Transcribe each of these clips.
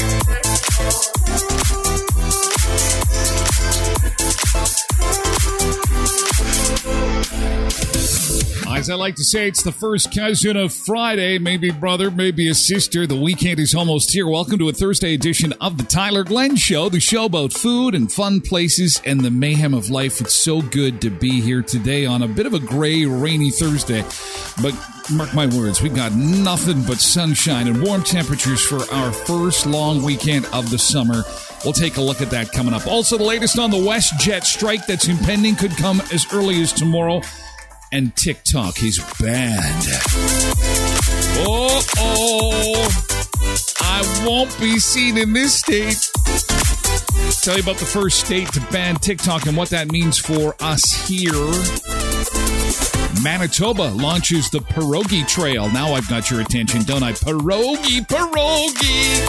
Thank you. As I like to say, it's the first cousin of Friday, maybe brother, maybe a sister. The weekend is almost here. Welcome to a Thursday edition of the Tyler Glen Show, the show about food and fun places and the mayhem of life. It's so good to be here today on a bit of a gray, rainy Thursday. But mark my words, we've got nothing but sunshine and warm temperatures for our first long weekend of the summer. We'll take a look at that coming up. Also, the latest on the WestJet strike that's impending could come as early as tomorrow and TikTok is banned. Oh, oh, I won't be seen in this state. Tell you about the first state to ban TikTok and what that means for us here. Manitoba launches the Perogy Trail. Now I've got your attention, don't I? Pierogi, pierogi.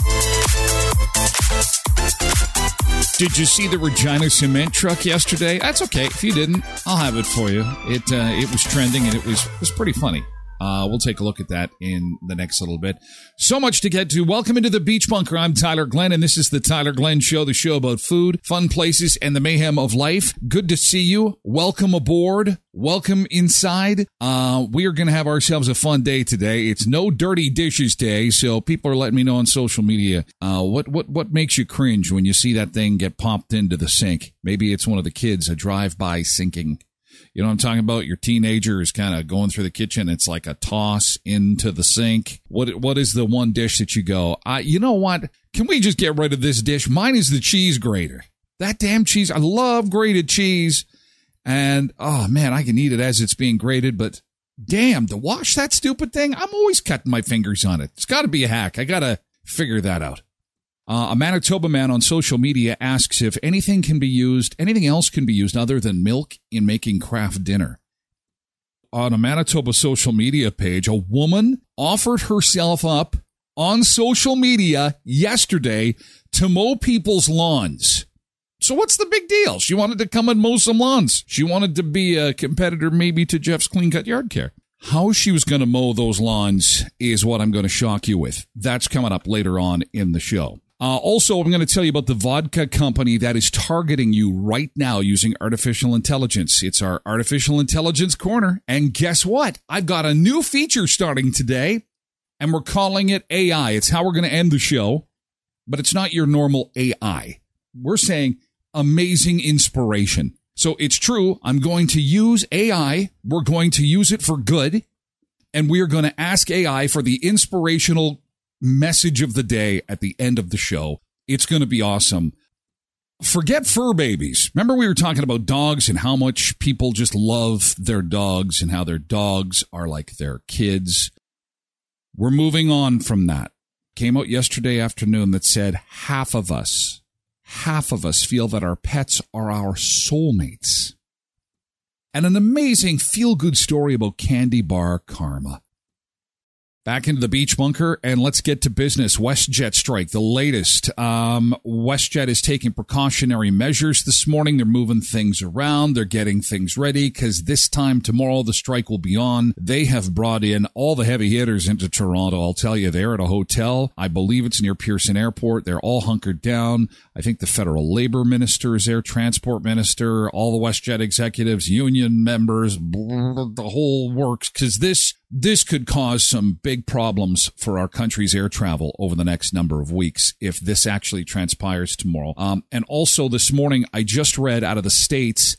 Did you see the Regina cement truck yesterday? That's okay. If you didn't, I'll have it for you. It uh, it was trending and it was was pretty funny. Uh, we'll take a look at that in the next little bit. So much to get to. Welcome into the Beach Bunker. I'm Tyler Glen, and this is the Tyler Glen Show, the show about food, fun places, and the mayhem of life. Good to see you. Welcome aboard. Welcome inside. Uh, we are going to have ourselves a fun day today. It's no dirty dishes day, so people are letting me know on social media. Uh, what what what makes you cringe when you see that thing get popped into the sink? Maybe it's one of the kids a drive by sinking. You know what I'm talking about? Your teenager is kind of going through the kitchen. It's like a toss into the sink. What what is the one dish that you go? I you know what? Can we just get rid of this dish? Mine is the cheese grater. That damn cheese. I love grated cheese. And oh man, I can eat it as it's being grated, but damn, to wash that stupid thing, I'm always cutting my fingers on it. It's got to be a hack. I got to figure that out. Uh, a Manitoba man on social media asks if anything can be used, anything else can be used other than milk in making Kraft dinner. On a Manitoba social media page, a woman offered herself up on social media yesterday to mow people's lawns. So what's the big deal? She wanted to come and mow some lawns. She wanted to be a competitor maybe to Jeff's Clean Cut Yard Care. How she was going to mow those lawns is what I'm going to shock you with. That's coming up later on in the show. Uh, also, I'm going to tell you about the vodka company that is targeting you right now using artificial intelligence. It's our artificial intelligence corner. And guess what? I've got a new feature starting today, and we're calling it AI. It's how we're going to end the show, but it's not your normal AI. We're saying amazing inspiration. So it's true. I'm going to use AI. We're going to use it for good. And we are going to ask AI for the inspirational message of the day at the end of the show. It's going to be awesome. Forget fur babies. Remember, we were talking about dogs and how much people just love their dogs and how their dogs are like their kids. We're moving on from that. Came out yesterday afternoon that said half of us, half of us feel that our pets are our soulmates. And an amazing feel good story about candy bar karma. Back into the beach bunker, and let's get to business. WestJet strike, the latest. Um, WestJet is taking precautionary measures this morning. They're moving things around. They're getting things ready because this time tomorrow the strike will be on. They have brought in all the heavy hitters into Toronto. I'll tell you, they're at a hotel. I believe it's near Pearson Airport. They're all hunkered down. I think the federal labor minister is there, transport minister, all the WestJet executives, union members, the whole works because this this could cause some big problems for our country's air travel over the next number of weeks if this actually transpires tomorrow. Um, and also this morning, I just read out of the States,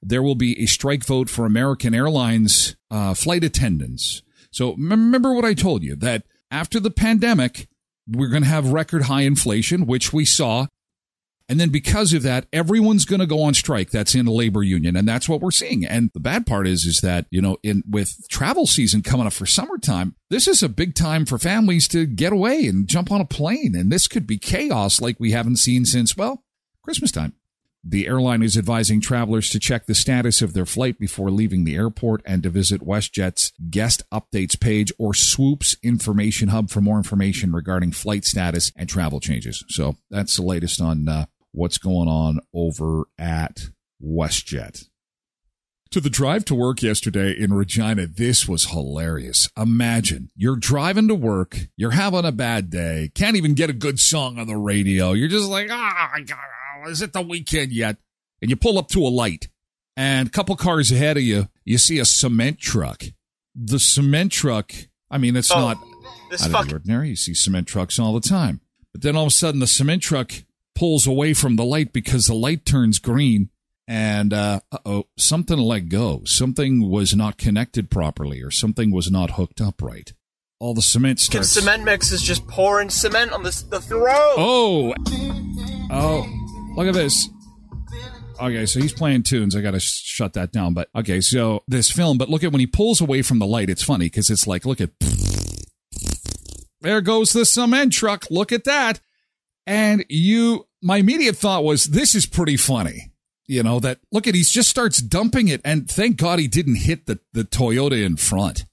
there will be a strike vote for American Airlines uh, flight attendants. So remember what I told you that after the pandemic, we're going to have record high inflation, which we saw and then because of that, everyone's going to go on strike. That's in a labor union. And that's what we're seeing. And the bad part is, is that, you know, in with travel season coming up for summertime, this is a big time for families to get away and jump on a plane. And this could be chaos like we haven't seen since, well, Christmas time. The airline is advising travelers to check the status of their flight before leaving the airport and to visit WestJet's guest updates page or Swoop's information hub for more information regarding flight status and travel changes. So that's the latest on uh, what's going on over at WestJet. To the drive to work yesterday in Regina, this was hilarious. Imagine you're driving to work, you're having a bad day, can't even get a good song on the radio. You're just like, ah, oh, is it the weekend yet? And you pull up to a light, and a couple cars ahead of you, you see a cement truck. The cement truck, I mean, it's oh, not out fuck- of the ordinary. You see cement trucks all the time. But then all of a sudden, the cement truck pulls away from the light because the light turns green and uh oh something let go. Something was not connected properly or something was not hooked up right. All the cement starts cement mix is just pouring cement on the, the road oh! Oh look at this. Okay so he's playing tunes. I gotta sh- shut that down but okay so this film but look at when he pulls away from the light it's funny because it's like look at there goes the cement truck. Look at that. And you my immediate thought was this is pretty funny. You know, that look at he just starts dumping it and thank God he didn't hit the, the Toyota in front.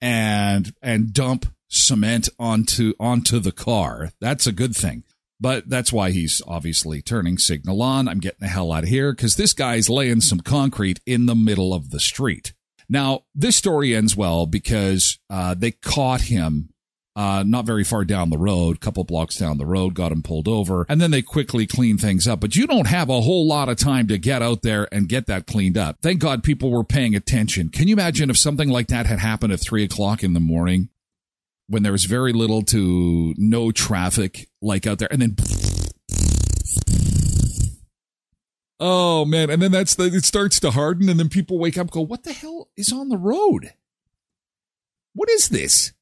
And and dump cement onto onto the car. That's a good thing. But that's why he's obviously turning signal on. I'm getting the hell out of here because this guy's laying some concrete in the middle of the street. Now, this story ends well because uh, they caught him uh, not very far down the road, couple blocks down the road, got him pulled over, and then they quickly clean things up. But you don't have a whole lot of time to get out there and get that cleaned up. Thank God people were paying attention. Can you imagine if something like that had happened at three o'clock in the morning when there was very little to no traffic like out there, and then. Oh man, and then that's the it starts to harden, and then people wake up, go, "What the hell is on the road? What is this?"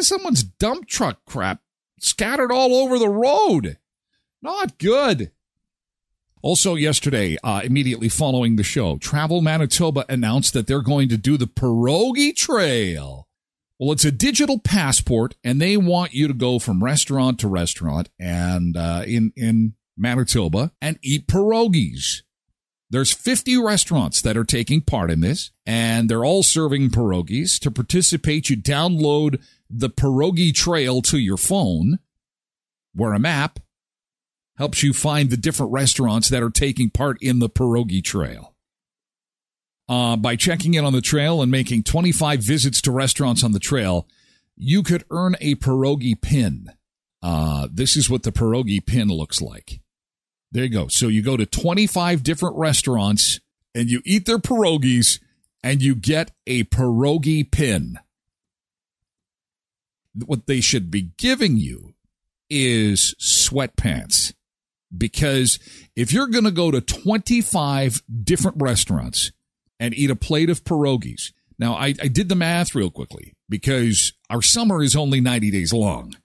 Someone's dump truck crap scattered all over the road. Not good. Also, yesterday, uh, immediately following the show, Travel Manitoba announced that they're going to do the Perogy Trail. Well, it's a digital passport, and they want you to go from restaurant to restaurant and uh, in in Manitoba and eat pierogies. There's 50 restaurants that are taking part in this, and they're all serving pierogies. To participate, you download the Perogy Trail to your phone, where a map helps you find the different restaurants that are taking part in the Perogy Trail. Uh, by checking in on the trail and making 25 visits to restaurants on the trail, you could earn a pierogi pin. Uh, this is what the pierogi pin looks like. There you go. So you go to 25 different restaurants and you eat their pierogies and you get a pierogi pin what they should be giving you is sweatpants. Because if you're going to go to 25 different restaurants and eat a plate of pierogies, now I, I did the math real quickly because our summer is only 90 days long.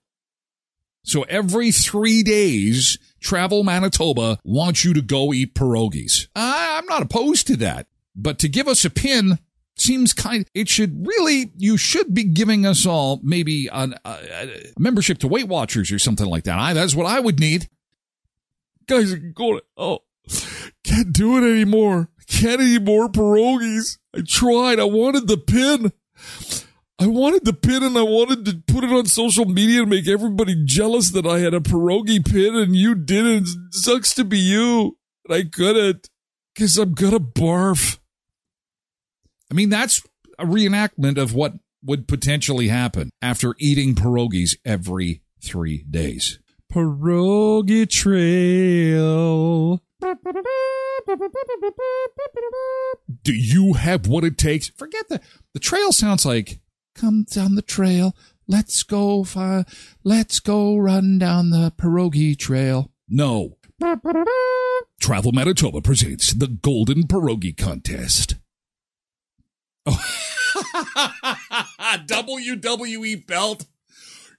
So every three days, Travel Manitoba wants you to go eat pierogies. I, I'm not opposed to that. But to give us a pin seems kind it should really you should be giving us all maybe an, a, a membership to weight watchers or something like that I, that's what i would need guys going oh can't do it anymore can't eat more pierogies I tried. I wanted the pin. I wanted the pin and I wanted to put it on social media to make everybody jealous that I had a pierogi pin and you didn't. It sucks to be you. And I couldn't because I'm gonna barf. I mean, that's a reenactment of what would potentially happen after eating pierogies every three days. Perogy Trail. Do you have what it takes? Forget that. The trail sounds like come down the trail. Let's go. Fi- let's go run down the pierogi trail. No. Travel Manitoba presents the Golden Pierogi Contest. WWE belt.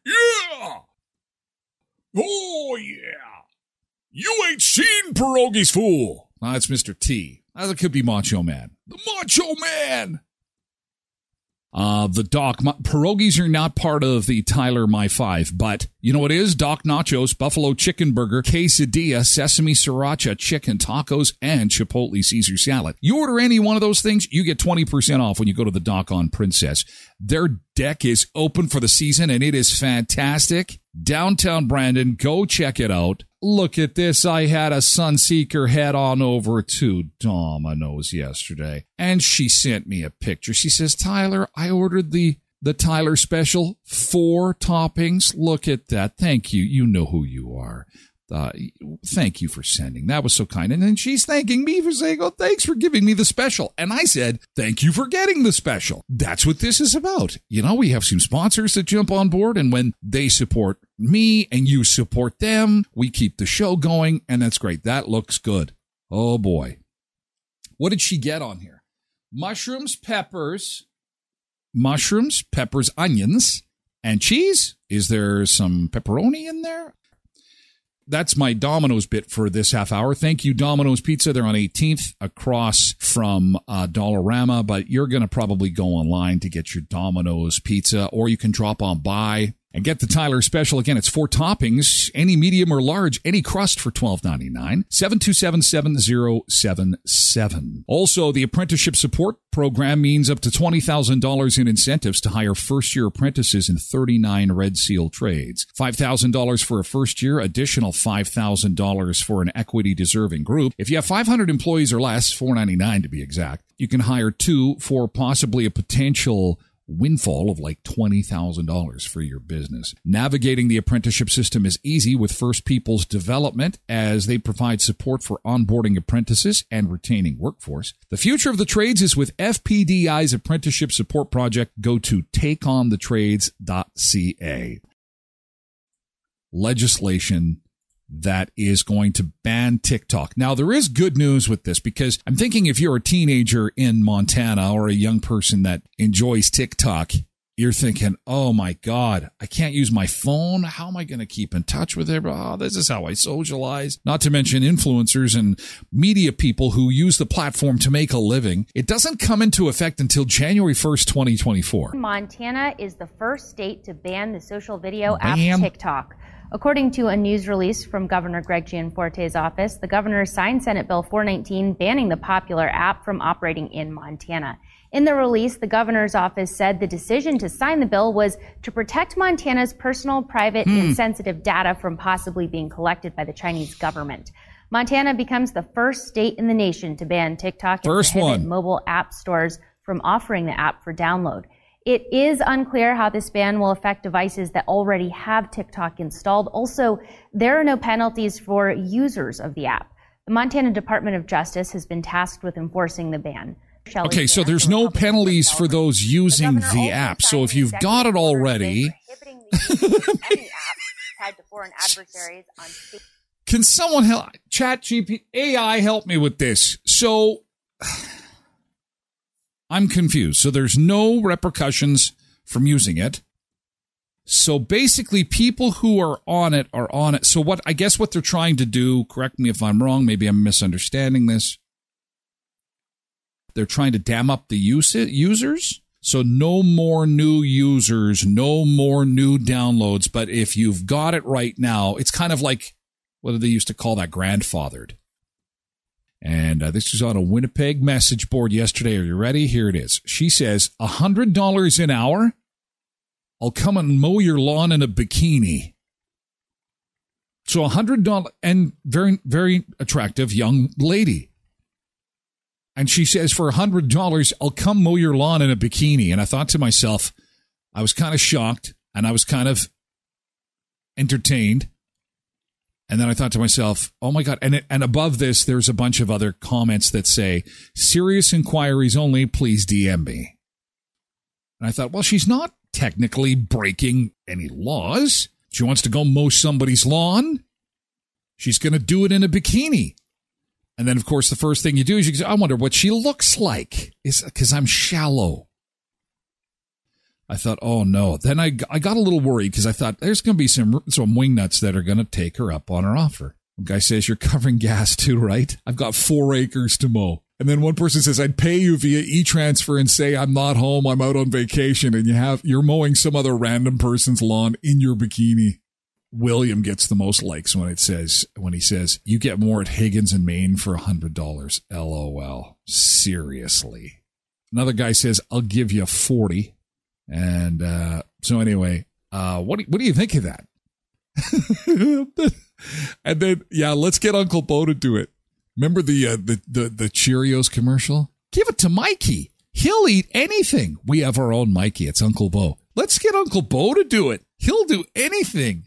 Yeah. Oh, yeah. You ain't seen pierogies, fool. It's Mr. T. That could be Macho Man. The Macho Man. Uh, the Dock pierogies are not part of the Tyler My Five, but you know what is Dock Nachos, Buffalo Chicken Burger, Quesadilla, Sesame Sriracha Chicken Tacos, and Chipotle Caesar Salad. You order any one of those things, you get twenty percent off when you go to the Dock on Princess. Their deck is open for the season, and it is fantastic. Downtown Brandon, go check it out. Look at this. I had a Sunseeker head on over to Domino's yesterday, and she sent me a picture. She says, Tyler, I ordered the the Tyler special, four toppings. Look at that. Thank you. You know who you are. Uh, thank you for sending. That was so kind. And then she's thanking me for saying, Oh, thanks for giving me the special. And I said, Thank you for getting the special. That's what this is about. You know, we have some sponsors that jump on board, and when they support me and you support them, we keep the show going, and that's great. That looks good. Oh boy. What did she get on here? Mushrooms, peppers, mushrooms, peppers, onions, and cheese. Is there some pepperoni in there? that's my Domino's bit for this half hour. Thank you, Domino's Pizza. They're on 18th across from uh, Dollarama, but you're going to probably go online to get your Domino's Pizza, or you can drop on by and get the Tyler special. Again, it's four toppings, any medium or large, any crust for $12.99. 727-7077. Also, the apprenticeship support program means up to $20,000 in incentives to hire first year apprentices in 39 Red Seal trades. $5,000 for a first year, additional $5,000 for an equity deserving group. If you have 500 employees or less, 499 to be exact, you can hire two for possibly a potential windfall of like $20,000 for your business. Navigating the apprenticeship system is easy with First People's Development as they provide support for onboarding apprentices and retaining workforce. The future of the trades is with FPDI's apprenticeship support project. Go to takeonthetrades.ca. Legislation that is going to ban TikTok. Now, there is good news with this because I'm thinking if you're a teenager in Montana or a young person that enjoys TikTok, you're thinking, oh my God, I can't use my phone. How am I going to keep in touch with everybody? Oh, this is how I socialize. Not to mention influencers and media people who use the platform to make a living. It doesn't come into effect until January 1st, 2024. Montana is the first state to ban the social video Bam. app TikTok. According to a news release from Governor Greg Gianforte's office, the governor signed Senate Bill 419 banning the popular app from operating in Montana. In the release, the governor's office said the decision to sign the bill was to protect Montana's personal, private, hmm. and sensitive data from possibly being collected by the Chinese government. Montana becomes the first state in the nation to ban TikTok and first prohibit one. mobile app stores from offering the app for download. It is unclear how this ban will affect devices that already have TikTok installed. Also, there are no penalties for users of the app. The Montana Department of Justice has been tasked with enforcing the ban. Shelley okay, so there's no penalties for those using the, the app. So if you've got it already, can someone help? Chat GP AI help me with this. So I'm confused. So there's no repercussions from using it. So basically, people who are on it are on it. So what I guess what they're trying to do, correct me if I'm wrong, maybe I'm misunderstanding this. They're trying to dam up the use users. So no more new users, no more new downloads. But if you've got it right now, it's kind of like what did they used to call that grandfathered. And uh, this was on a Winnipeg message board yesterday. Are you ready? Here it is. She says, $100 an hour? I'll come and mow your lawn in a bikini. So a hundred dollar and very very attractive young lady. And she says, for a hundred dollars, I'll come mow your lawn in a bikini. And I thought to myself, I was kind of shocked and I was kind of entertained. And then I thought to myself, oh my God. And, it, and above this, there's a bunch of other comments that say, serious inquiries only, please DM me. And I thought, well, she's not technically breaking any laws. She wants to go mow somebody's lawn. She's going to do it in a bikini. And then, of course, the first thing you do is you say, I wonder what she looks like. Is because I'm shallow. I thought, oh no. Then I, I got a little worried because I thought there's going to be some some wingnuts that are going to take her up on her offer. One guy says, You're covering gas too, right? I've got four acres to mow. And then one person says, I'd pay you via e-transfer and say I'm not home, I'm out on vacation, and you have you're mowing some other random person's lawn in your bikini. William gets the most likes when it says when he says you get more at Higgins and Main for a hundred dollars. LOL. Seriously. Another guy says I'll give you forty. And uh, so anyway, uh, what do, what do you think of that? and then yeah, let's get Uncle Bo to do it. Remember the uh, the the the Cheerios commercial? Give it to Mikey. He'll eat anything. We have our own Mikey. It's Uncle Bo. Let's get Uncle Bo to do it. He'll do anything.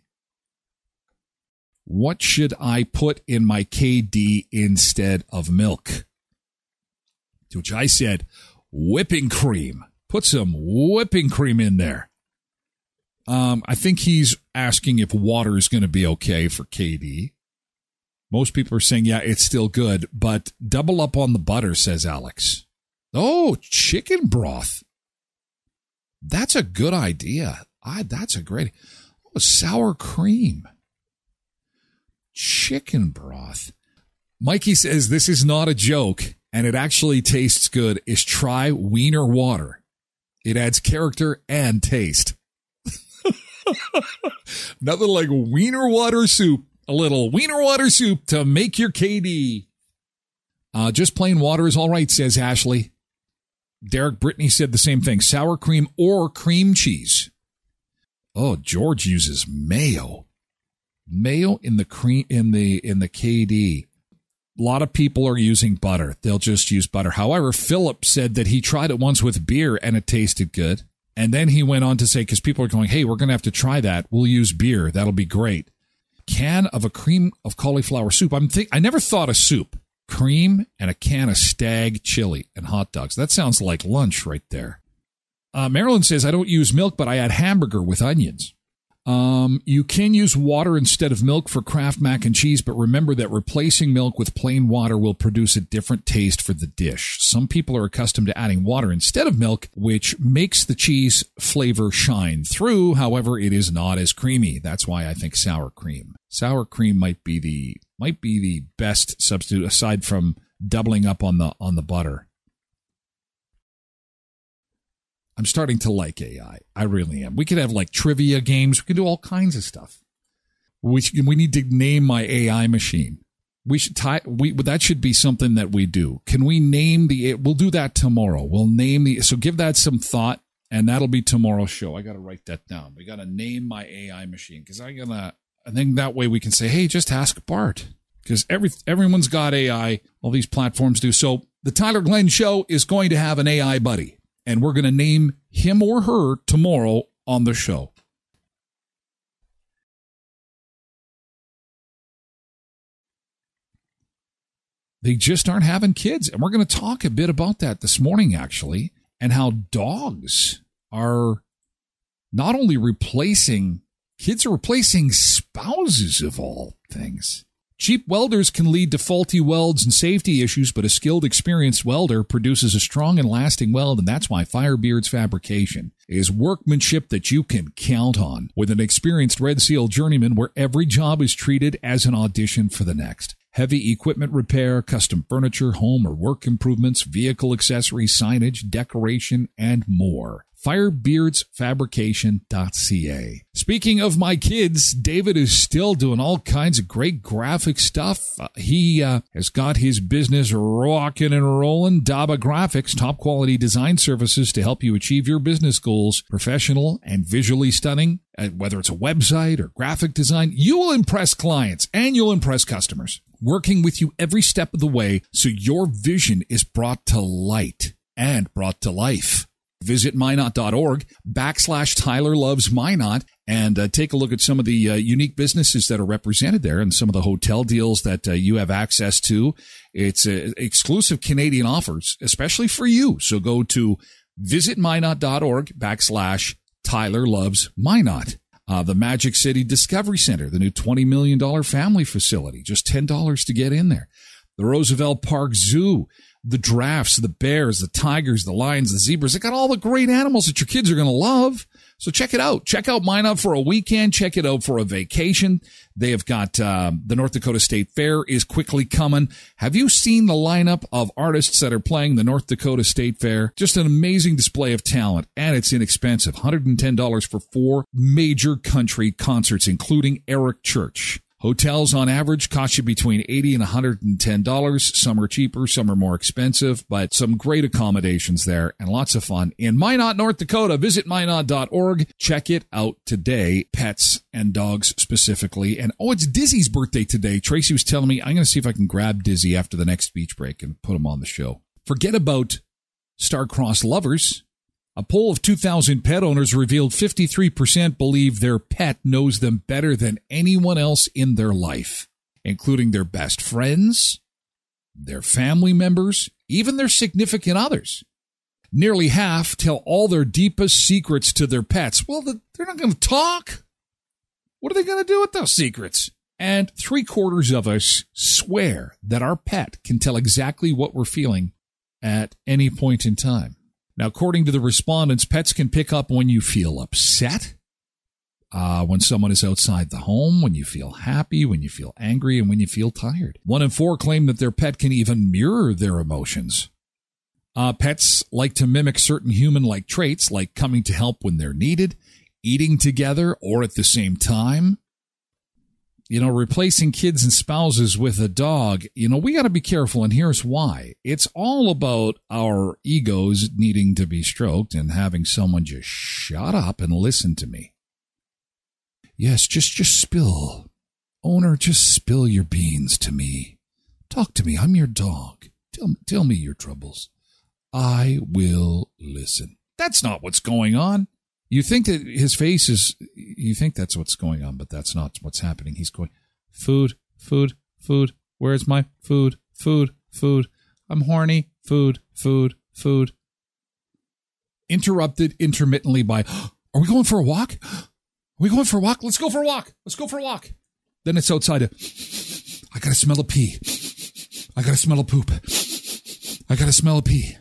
What should I put in my KD instead of milk? To which I said, whipping cream. Put some whipping cream in there. Um, I think he's asking if water is going to be okay for KD. Most people are saying, yeah, it's still good, but double up on the butter, says Alex. Oh, chicken broth. That's a good idea. I, that's a great. Oh, sour cream. Chicken broth. Mikey says this is not a joke and it actually tastes good. Is try wiener water. It adds character and taste. Nothing like wiener water soup. A little wiener water soup to make your KD. Uh, just plain water is all right, says Ashley. Derek Brittany said the same thing sour cream or cream cheese. Oh, George uses mayo. Mayo in the cream in the in the KD. A lot of people are using butter. They'll just use butter. However, Philip said that he tried it once with beer and it tasted good. And then he went on to say, because people are going, hey, we're going to have to try that. We'll use beer. That'll be great. Can of a cream of cauliflower soup. I'm think I never thought of soup. Cream and a can of Stagg chili and hot dogs. That sounds like lunch right there. Uh, Marilyn says, I don't use milk, but I add hamburger with onions. Um, you can use water instead of milk for Kraft mac and cheese, but remember that replacing milk with plain water will produce a different taste for the dish. Some people are accustomed to adding water instead of milk, which makes the cheese flavor shine through. However, it is not as creamy. That's why I think sour cream. Sour cream might be the might be the best substitute aside from doubling up on the on the butter. I'm starting to like AI. I really am. We could have like trivia games. We could do all kinds of stuff. We should, we need to name my AI machine. We should tie we that should be something that we do. Can we name the we'll do that tomorrow. We'll name the so give that some thought and that'll be tomorrow's show. I got to write that down. We got to name my AI machine cuz I got to I think that way we can say, "Hey, just ask Bart." Cuz every everyone's got AI. All these platforms do. So the Tyler Glen show is going to have an AI buddy and we're going to name him or her tomorrow on the show. They just aren't having kids. And we're going to talk a bit about that this morning, actually, and how dogs are not only replacing kids, are replacing spouses of all things. Cheap welders can lead to faulty welds and safety issues, but a skilled, experienced welder produces a strong and lasting weld, and that's why Firebeard's fabrication is workmanship that you can count on. With an experienced Red Seal journeyman where every job is treated as an audition for the next. heavy equipment repair, custom furniture, home or work improvements, vehicle accessories, signage, decoration, and more firebeardsfabrication.ca. Speaking of my kids, David is still doing all kinds of great graphic stuff. Uh, he uh, has got his business rocking and rolling. Daba Graphics, top quality design services to help you achieve your business goals, professional and visually stunning. Uh, whether it's a website or graphic design, you will impress clients and you'll impress customers. Working with you every step of the way so your vision is brought to light and brought to life. Visit minot.org backslash Tyler Loves Minot and uh, take a look at some of the uh, unique businesses that are represented there and some of the hotel deals that uh, you have access to. It's uh, exclusive Canadian offers, especially for you. So go to visit visitminot.org backslash Tyler Loves Minot. Uh, the Magic City Discovery Center, the new $20 million family facility, just $10 to get in there. The Roosevelt Park Zoo, the giraffes, the bears, the tigers, the lions, the zebras. They got all the great animals that your kids are going to love. So check it out. Check out Minot for a weekend. Check it out for a vacation. They have got uh, the North Dakota State Fair is quickly coming. Have you seen the lineup of artists that are playing the North Dakota State Fair? Just an amazing display of talent, and it's inexpensive. $110 for four major country concerts, including Eric Church. Hotels on average cost you between 80 and $110. Some are cheaper, some are more expensive, but some great accommodations there and lots of fun in Minot, North Dakota. Visit minot.org. Check it out today. Pets and dogs specifically. And oh, it's Dizy's birthday today. Tracy was telling me I'm going to see if I can grab Dizy after the next beach break and put him on the show. Forget about star-crossed lovers. A poll of 2,000 pet owners revealed 53% believe their pet knows them better than anyone else in their life, including their best friends, their family members, even their significant others. Nearly half tell all their deepest secrets to their pets. Well, they're not going to talk. What are they going to do with those secrets? And three quarters of us swear that our pet can tell exactly what we're feeling at any point in time. Now, according to the respondents, pets can pick up when you feel upset, uh, when someone is outside the home, when you feel happy, when you feel angry, and when you feel tired. One in four claim that their pet can even mirror their emotions. Uh, pets like to mimic certain human like traits, like coming to help when they're needed, eating together or at the same time, you know, replacing kids and spouses with a dog, you know, we got to be careful. And here's why it's all about our egos needing to be stroked and having someone just shut up and listen to me. Yes, just, just spill. Owner, just spill your beans to me. Talk to me. I'm your dog. Tell, tell me your troubles. I will listen. That's not what's going on. You think that his face is, you think that's what's going on, but that's not what's happening. He's going, food, food, food. Where's my food, food, food? I'm horny. Food, food, food. Interrupted intermittently by, are we going for a walk? Are we going for a walk? Let's go for a walk. Let's go for a walk. Then it's outside. Of, I gotta smell a pee. I gotta smell a poop. I gotta smell a pee.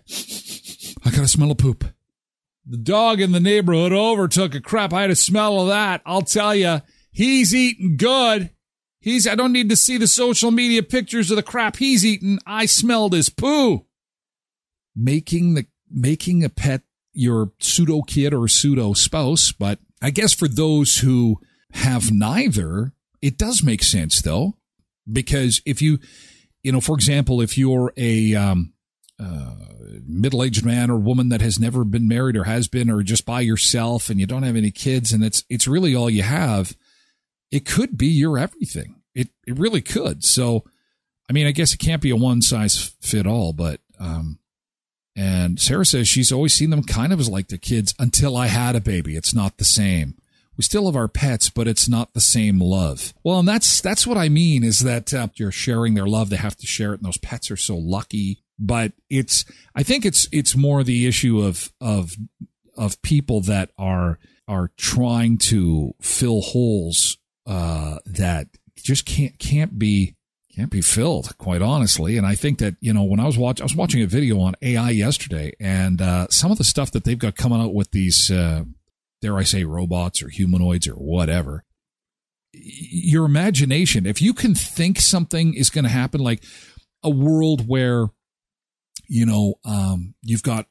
I gotta smell a poop. The dog in the neighborhood overtook a crap. I had a smell of that. I'll tell you, he's eating good. He's, I don't need to see the social media pictures of the crap he's eating. I smelled his poo. Making the, making a pet your pseudo kid or pseudo spouse. But I guess for those who have neither, it does make sense though. Because if you, you know, for example, if you're a, um, uh, middle-aged man or woman that has never been married or has been or just by yourself and you don't have any kids and it's it's really all you have it could be your everything. It it really could. So i mean i guess it can't be a one size fit all but um and sarah says she's always seen them kind of as like the kids until i had a baby. It's not the same. We still have our pets, but it's not the same love. Well, and that's that's what I mean is that uh, you're sharing their love. They have to share it, and those pets are so lucky but it's I think it's it's more the issue of of of people that are are trying to fill holes uh, that just can't can't be can't be filled quite honestly and i think that you know when i was watching i was watching a video on ai yesterday and uh, some of the stuff that they've got coming out with these uh, dare i say robots or humanoids or whatever your imagination. If you can think something is going to happen, like a world where, you know, um, you've got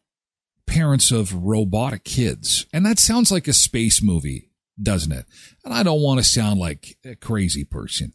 parents of robotic kids, and that sounds like a space movie, doesn't it? And I don't want to sound like a crazy person,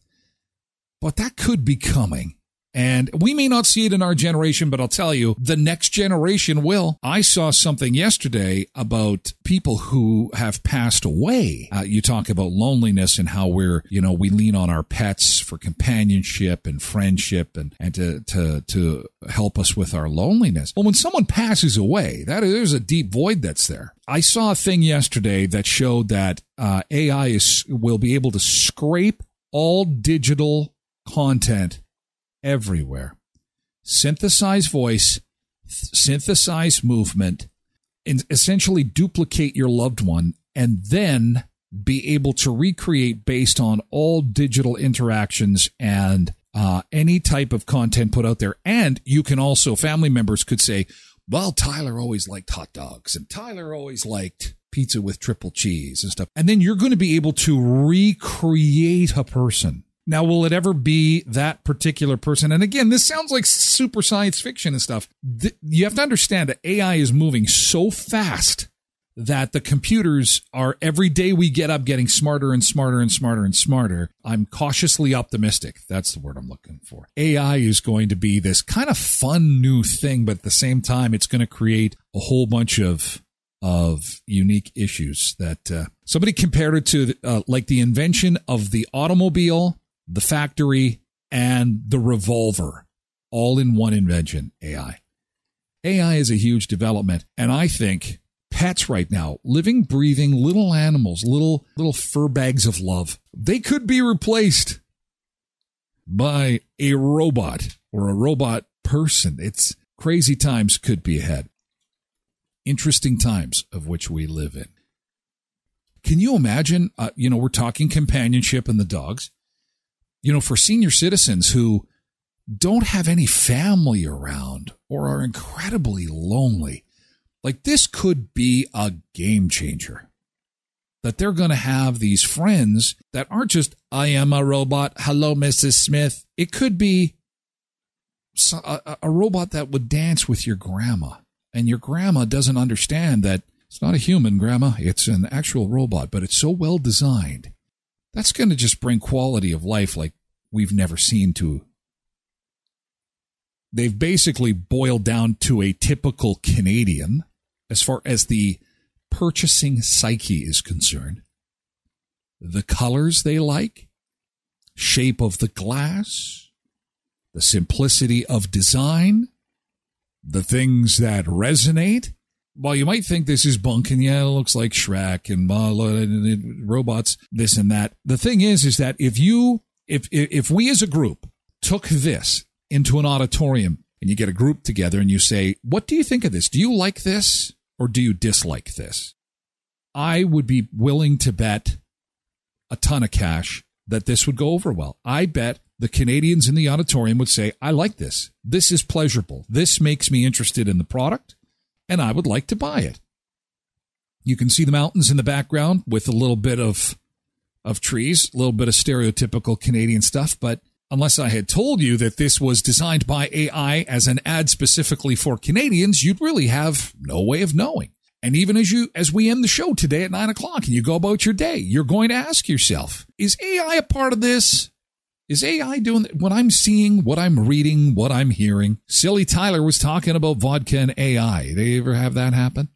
but that could be coming. And we may not see it in our generation, but I'll tell you, the next generation will. I saw something yesterday about people who have passed away. Uh, you talk about loneliness and how we're, you know, we lean on our pets for companionship and friendship and, and to, to, to help us with our loneliness. Well, when someone passes away, that there's a deep void that's there. I saw a thing yesterday that showed that uh, AI is will be able to scrape all digital content everywhere. Synthesize voice, synthesize movement, and essentially duplicate your loved one, and then be able to recreate based on all digital interactions and uh, any type of content put out there. And you can also, family members could say, well, Tyler always liked hot dogs, and Tyler always liked pizza with triple cheese and stuff. And then you're going to be able to recreate a person now, will it ever be that particular person? And again, this sounds like super science fiction and stuff. You have to understand that AI is moving so fast that the computers are every day we get up getting smarter and smarter and smarter and smarter. I'm cautiously optimistic. That's the word I'm looking for. AI is going to be this kind of fun new thing, but at the same time, it's going to create a whole bunch of of unique issues that uh, somebody compared it to uh, like the invention of the automobile the factory, and the revolver, all in one invention AI. AI is a huge development, and I think pets right now, living, breathing little animals, little little fur bags of love, they could be replaced by a robot or a robot person. It's crazy times could be ahead. Interesting times of which we live in. Can you imagine? Uh, you know, we're talking companionship and the dogs you know, for senior citizens who don't have any family around or are incredibly lonely, like this could be a game changer. That they're going to have these friends that aren't just, I am a robot. Hello, Mrs. Smith. It could be a, a robot that would dance with your grandma. And your grandma doesn't understand that it's not a human grandma, it's an actual robot, but it's so well designed that's going to just bring quality of life like we've never seen to. They've basically boiled down to a typical Canadian as far as the purchasing psyche is concerned. The colors they like, shape of the glass, the simplicity of design, the things that resonate while you might think this is bunk and yeah, it looks like Shrek and uh, robots, this and that. The thing is, is that if you, if, if we as a group took this into an auditorium and you get a group together and you say, what do you think of this? Do you like this or do you dislike this? I would be willing to bet a ton of cash that this would go over well. I bet the Canadians in the auditorium would say, I like this. This is pleasurable. This makes me interested in the product and I would like to buy it. You can see the mountains in the background with a little bit of of trees, a little bit of stereotypical Canadian stuff, but unless I had told you that this was designed by AI as an ad specifically for Canadians, you'd really have no way of knowing. And even as you as we end the show today at nine o'clock and you go about your day, you're going to ask yourself, is AI a part of this? Is AI doing what I'm seeing, what I'm reading, what I'm hearing? Silly Tyler was talking about vodka and AI. They ever have that happen?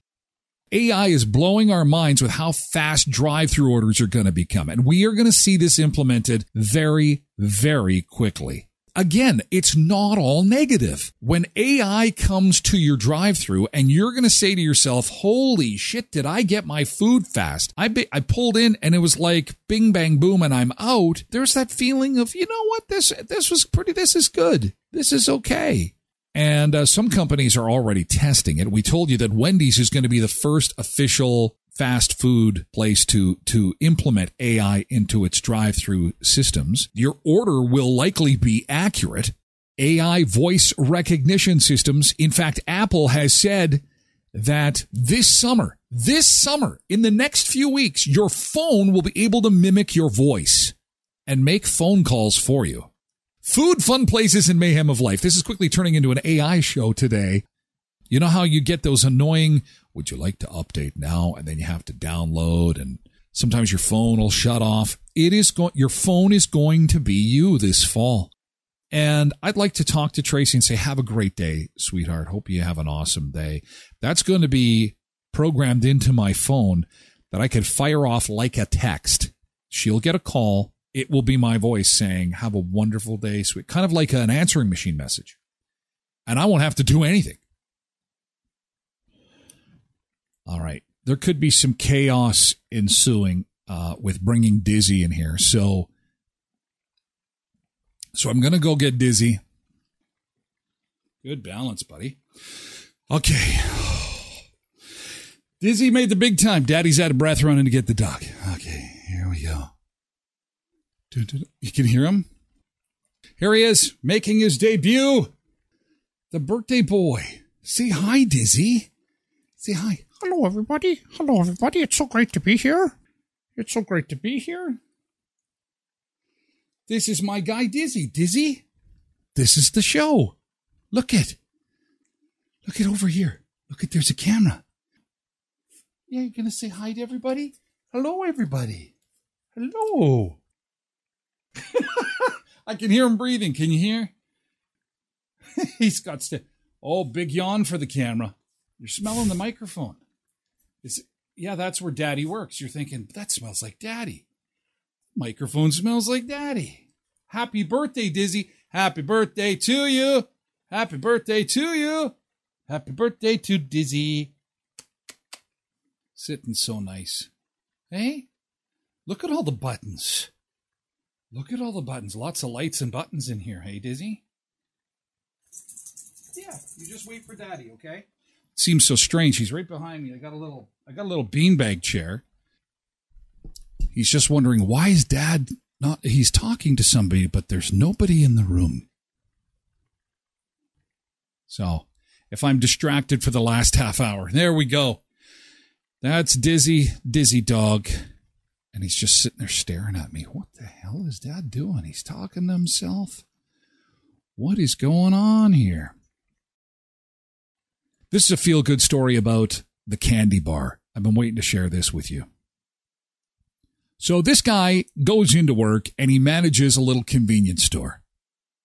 AI is blowing our minds with how fast drive through orders are going to become. And we are going to see this implemented very, very quickly. Again, it's not all negative. When AI comes to your drive through and you're going to say to yourself, holy shit, did I get my food fast? I, be- I pulled in and it was like bing, bang, boom, and I'm out. There's that feeling of, you know what? This, this was pretty, this is good. This is okay. And uh, some companies are already testing it. We told you that Wendy's is going to be the first official fast food place to to implement AI into its drive-through systems. Your order will likely be accurate. AI voice recognition systems. In fact, Apple has said that this summer, this summer, in the next few weeks, your phone will be able to mimic your voice. and make phone calls for you. Food, fun places, and mayhem of life. This is quickly turning into an AI show today. You know how you get those annoying, would you like to update now? And then you have to download and sometimes your phone will shut off. It is going, your phone is going to be you this fall. And I'd like to talk to Tracy and say, have a great day, sweetheart. Hope you have an awesome day. That's going to be programmed into my phone that I could fire off like a text. She'll get a call. It will be my voice saying, have a wonderful day, sweet. Kind of like an answering machine message. And I won't have to do anything. All right. There could be some chaos ensuing uh, with bringing Dizy in here. So, so I'm going to go get Dizy. Good balance, buddy. Okay. Dizy made the big time. Daddy's out of breath running to get the dog. Okay, here we go. You can hear him? Here he is, making his debut. The birthday boy. Say hi, Dizy. Say hi. Hello, everybody. Hello, everybody. It's so great to be here. It's so great to be here. This is my guy, Dizy. Dizy, this is the show. Look it. Look it over here. Look at there's a camera. Yeah, you're gonna say hi to everybody? Hello, everybody. Hello. I can hear him breathing. Can you hear? He's got st- oh, big yawn for the camera. You're smelling the microphone. Is yeah, that's where daddy works. You're thinking, that smells like daddy. Microphone smells like daddy. Happy birthday, Dizy. Happy birthday to you. Happy birthday to you. Happy birthday to Dizy. Sitting so nice. Hey, look at all the buttons. Look at all the buttons. Lots of lights and buttons in here. Hey, Dizy? Yeah, you just wait for daddy, okay? Seems so strange. He's right behind me. I got a little I got a little beanbag chair. He's just wondering why is dad not he's talking to somebody, but there's nobody in the room. So if I'm distracted for the last half hour, there we go. That's Dizy, Dizy Dog. And he's just sitting there staring at me. What the hell is dad doing? He's talking to himself. What is going on here? This is a feel good story about the candy bar. I've been waiting to share this with you. So, this guy goes into work and he manages a little convenience store.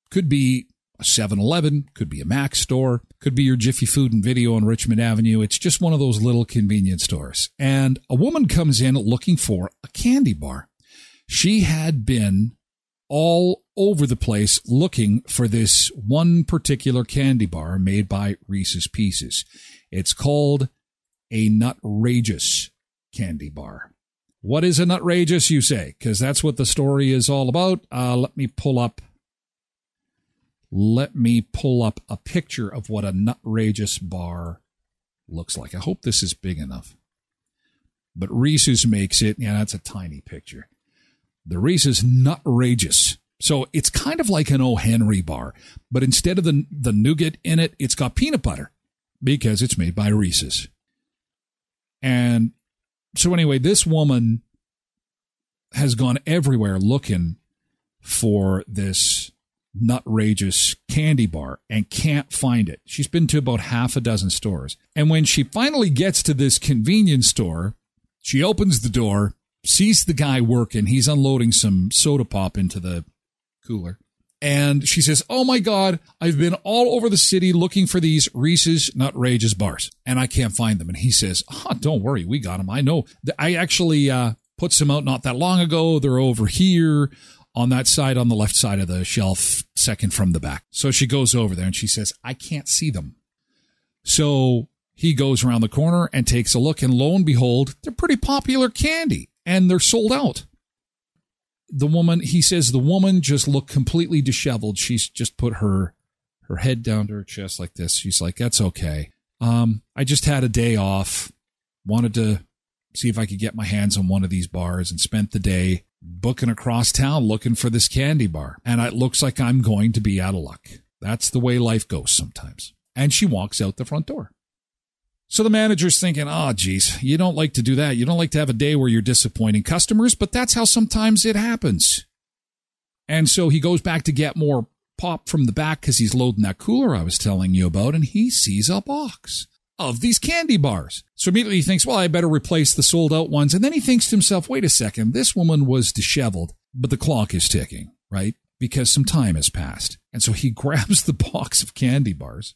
Could be a 7 Eleven, could be a Mac store, could be your Jiffy Food and Video on Richmond Avenue. It's just one of those little convenience stores. And a woman comes in looking for a candy bar. She had been all over the place looking for this one particular candy bar made by Reese's Pieces. It's called a Nutrageous candy bar. What is a Nutrageous, you say? Because that's what the story is all about. Uh, let me pull up. Let me pull up a picture of what a Nutrageous bar looks like. I hope this is big enough. But Reese's makes it. Yeah, that's a tiny picture. The Reese's Nutrageous. So it's kind of like an O. Henry bar, but instead of the, the nougat in it, it's got peanut butter because it's made by Reese's. And so anyway, this woman has gone everywhere looking for this nutrageous candy bar and can't find it. She's been to about half a dozen stores. And when she finally gets to this convenience store, she opens the door sees the guy working. He's unloading some soda pop into the cooler. And she says, Oh my God, I've been all over the city looking for these Reese's Nut Nutrageous bars and I can't find them. And he says, oh, Don't worry, we got them. I know. I actually uh, put some out not that long ago. They're over here on that side, on the left side of the shelf, second from the back. So she goes over there and she says, I can't see them. So he goes around the corner and takes a look, and lo and behold, they're pretty popular candy and they're sold out. The woman, he says, the woman just looked completely disheveled. She's just put her her head down to her chest like this. She's like, "That's okay. Um, I just had a day off. Wanted to see if I could get my hands on one of these bars, and spent the day booking across town looking for this candy bar. And it looks like I'm going to be out of luck. That's the way life goes sometimes." And she walks out the front door. So the manager's thinking, oh, geez, you don't like to do that. You don't like to have a day where you're disappointing customers, but that's how sometimes it happens. And so he goes back to get more pop from the back because he's loading that cooler I was telling you about, and he sees a box of these candy bars. So immediately he thinks, well, I better replace the sold out ones. And then he thinks to himself, wait a second, this woman was disheveled, but the clock is ticking, right? Because some time has passed. And so he grabs the box of candy bars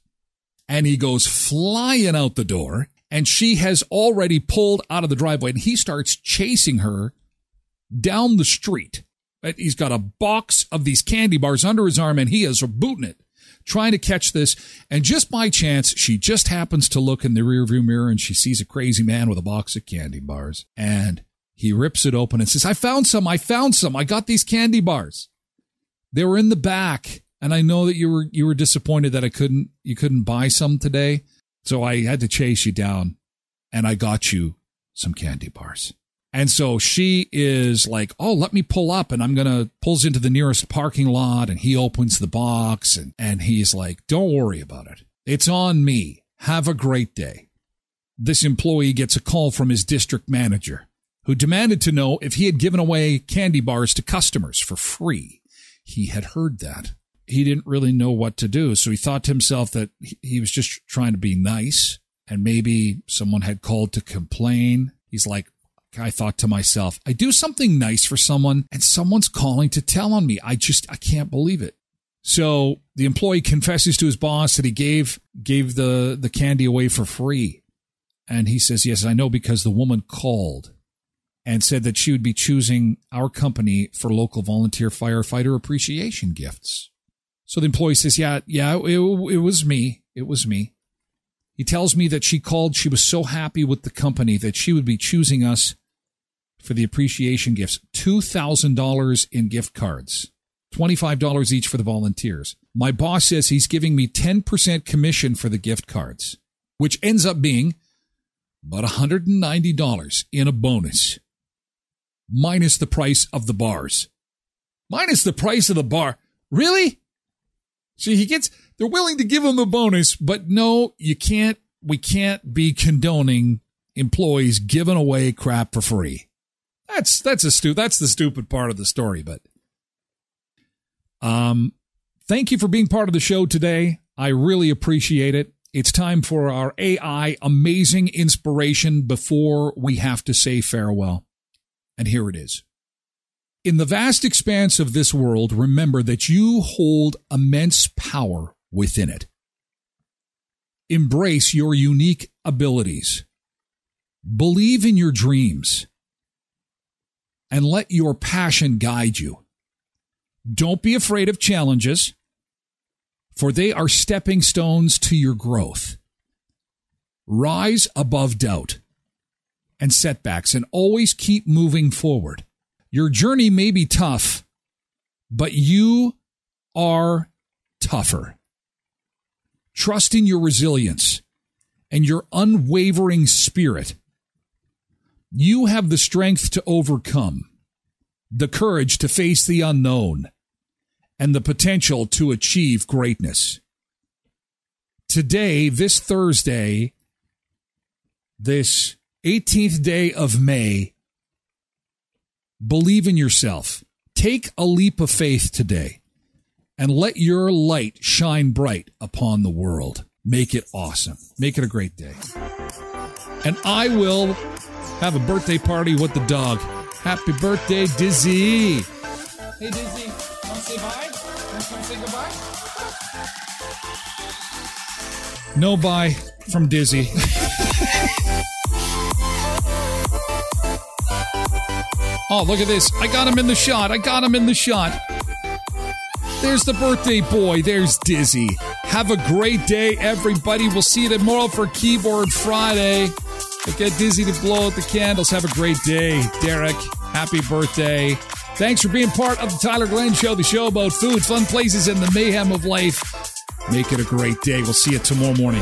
and he goes flying out the door. And she has already pulled out of the driveway and he starts chasing her down the street. He's got a box of these candy bars under his arm and he is booting it trying to catch this. And just by chance, she just happens to look in the rearview mirror and she sees a crazy man with a box of candy bars. And he rips it open and says, I found some. I found some. I got these candy bars. They were in the back. And I know that you were, you were disappointed that I couldn't, you couldn't buy some today. So I had to chase you down and I got you some candy bars. And so she is like, Oh, let me pull up and I'm to pulls into the nearest parking lot and he opens the box and, and he's like, don't worry about it. It's on me. Have a great day. This employee gets a call from his district manager who demanded to know if he had given away candy bars to customers for free. He had heard that. He didn't really know what to do. So he thought to himself that he was just trying to be nice and maybe someone had called to complain. He's like, I thought to myself, I do something nice for someone and someone's calling to tell on me. I just, I can't believe it. So the employee confesses to his boss that he gave, gave the, the candy away for free. And he says, yes, I know because the woman called and said that she would be choosing our company for local volunteer firefighter appreciation gifts. So the employee says, yeah, yeah, it, it was me. It was me. He tells me that she called. She was so happy with the company that she would be choosing us for the appreciation gifts $2,000 in gift cards, $25 each for the volunteers. My boss says he's giving me 10% commission for the gift cards, which ends up being about $190 in a bonus, minus the price of the bars. Minus the price of the bar. Really? See, he gets they're willing to give him the bonus, but no, you can't, we can't be condoning employees giving away crap for free. That's, that's a stu, that's the stupid part of the story, but, um, thank you for being part of the show today. I really appreciate it. It's time for our AI amazing inspiration before we have to say farewell. And here it is. In the vast expanse of this world, remember that you hold immense power within it. Embrace your unique abilities. Believe in your dreams and let your passion guide you. Don't be afraid of challenges, for they are stepping stones to your growth. Rise above doubt and setbacks and always keep moving forward. Your journey may be tough, but you are tougher. Trust in your resilience and your unwavering spirit. You have the strength to overcome, the courage to face the unknown, and the potential to achieve greatness. Today, this Thursday, this 18th day of May, believe in yourself. Take a leap of faith today and let your light shine bright upon the world. Make it awesome. Make it a great day. And I will have a birthday party with the dog. Happy birthday, Dizy. Hey, Dizy. Want to say bye? Want to say goodbye? No bye from Dizy. oh, look at this. I got him in the shot. I got him in the shot. There's the birthday boy. There's Dizy. Have a great day, everybody. We'll see you tomorrow for Keyboard Friday. But get Dizy to blow out the candles. Have a great day. Derek, happy birthday. Thanks for being part of the Tyler Glen Show, the show about food, fun places, and the mayhem of life. Make it a great day. We'll see you tomorrow morning.